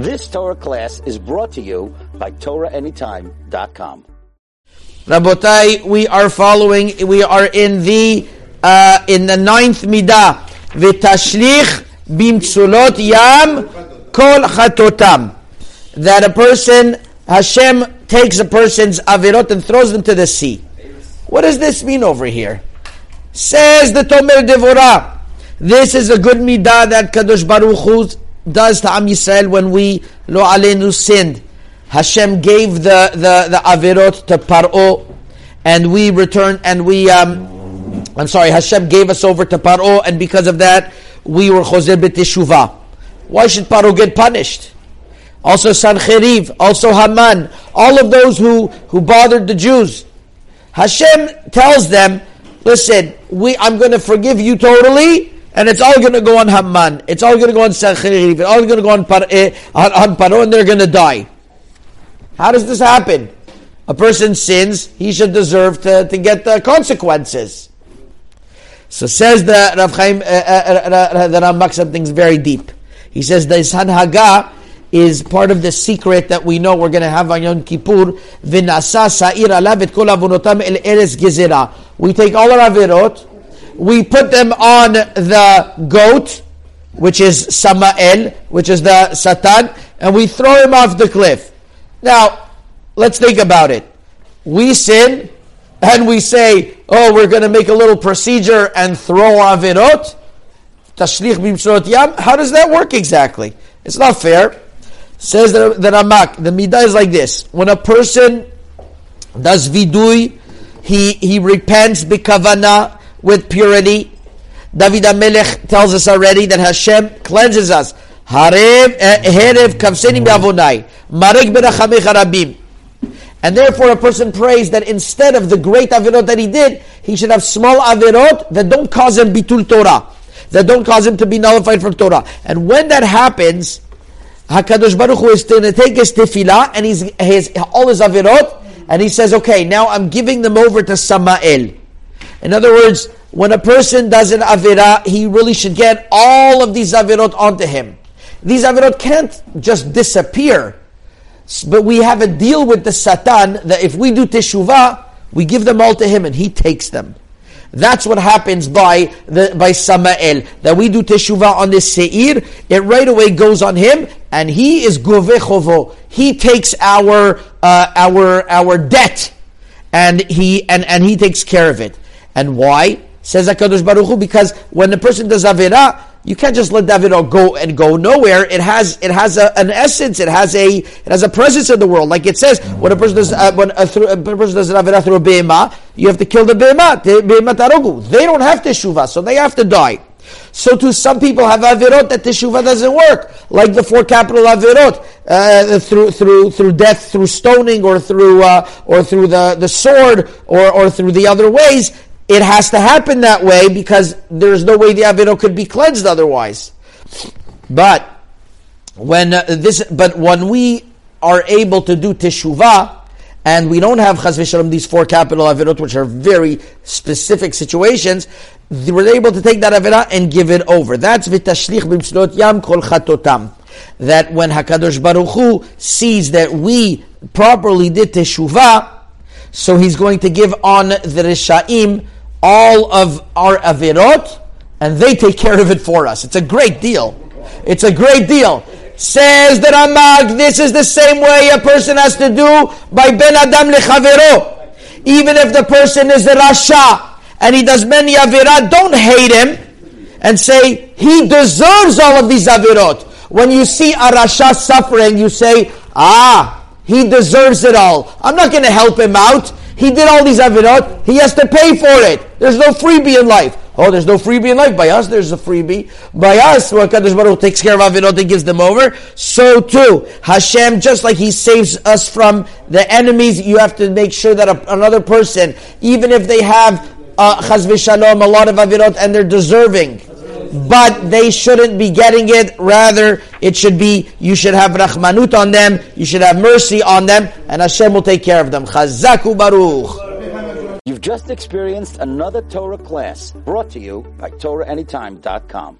This Torah class is brought to you by TorahAnytime.com. Rabotai, we are following, we are in the, uh, in the ninth midah. V'tashlich bimtsulot yam kol chatotam. That a person, Hashem takes a person's avirot and throws them to the sea. What does this mean over here? Says the Tomer Devorah. This is a good midah that Kadosh Baruch Hu does to Am Yisrael when we lo alenu sinned. Hashem gave the the the avirot to Paro, and we returned and we um, I'm sorry, Hashem gave us over to Paro, and because of that, we were choser b'teshuvah. Why should Paro get punished? Also Sancheriv, also Haman, all of those who, who bothered the Jews. Hashem tells them, listen, we, I'm going to forgive you totally, and it's all going to go on Haman. It's all going to go on Sancheriv. It's all going to go on, Par, eh, on, on Paro, and they're going to die. How does this happen? A person sins, he should deserve to, to get the consequences. So says the Rav Chaim, uh, uh, the Rambam something very deep. He says the Sanhaga is part of the secret that we know we're going to have on Yom Kippur. El. We take all our avirot, we put them on the goat, which is Samael, which is the Satan, and we throw him off the cliff. Now, let's think about it. We sin, and we say, oh, we're going to make a little procedure and throw avirot. Tashlich. How does that work exactly? It's not fair. Says the, the Ramak, the midah is like this. When a person does vidui, he, he repents bikavana with purity. David HaMelech tells us already that Hashem cleanses us. Harev, eh, herev kavseni be'avonai. Mm. Marek rabim. And therefore, a person prays that instead of the great avirot that he did, he should have small avirot that don't cause him bitul Torah, that don't cause him to be nullified from Torah. And when that happens, Hakadosh Baruch Hu is going to take his tefillah and he's his all his avirot, and he says, "Okay, now I'm giving them over to Samael." In other words, when a person does an avira, he really should get all of these avirot onto him. These avirot can't just disappear but we have a deal with the Satan that if we do teshuvah, we give them all to him and he takes them. That's what happens by the by Samael. That we do teshuvah on this seir, it right away goes on him, and he is govechovo. He takes our uh, our our debt, and he and, and he takes care of it. And why? Says Hakadosh Baruch Hu, because when the person does avera, you can't just let David go and go nowhere. It has it has a, an essence. It has a it has a presence in the world. Like it says, when a person does uh, when a, through, a person does an avera through a be'ema, you have to kill the be'ema. Be'ema tarogu. They don't have teshuvah, so they have to die. So to some people have avirot that teshuvah doesn't work, like the four capital avirot uh, through through through death, through stoning, or through uh, or through the, the sword, or or through the other ways it has to happen that way because there's no way the avino could be cleansed otherwise. But when uh, this, but when we are able to do teshuvah, and we don't have chas v'shalom these four capital avirot, which are very specific situations, we're able to take that avirah and give it over. That's v'tashlich b'mtzlot yam kol chatotam. That when Hakadosh Baruch Hu sees that we properly did teshuvah, so he's going to give on the rishaim all of our avirot, and they take care of it for us. It's a great deal. It's a great deal. Says the Ramak, this is the same way a person has to do by Ben Adam lechavero. Even if the person is the Rasha and he does many avirot, don't hate him and say he deserves all of these avirot. When you see a Rasha suffering, you say, ah, he deserves it all. I'm not going to help him out. He did all these avirot. He has to pay for it. There's no freebie in life. Oh, there's no freebie in life. By us, there's a freebie. By us, when Kadosh Baruch takes care of avirot and gives them over, so too Hashem, just like He saves us from the enemies, you have to make sure that a, another person, even if they have uh, a lot of avirot, and they're deserving but they shouldn't be getting it. Rather, it should be you should have rachmanut on them, you should have mercy on them, and Hashem will take care of them. Chazaku baruch. You've just experienced another Torah class brought to you by TorahAnytime.com.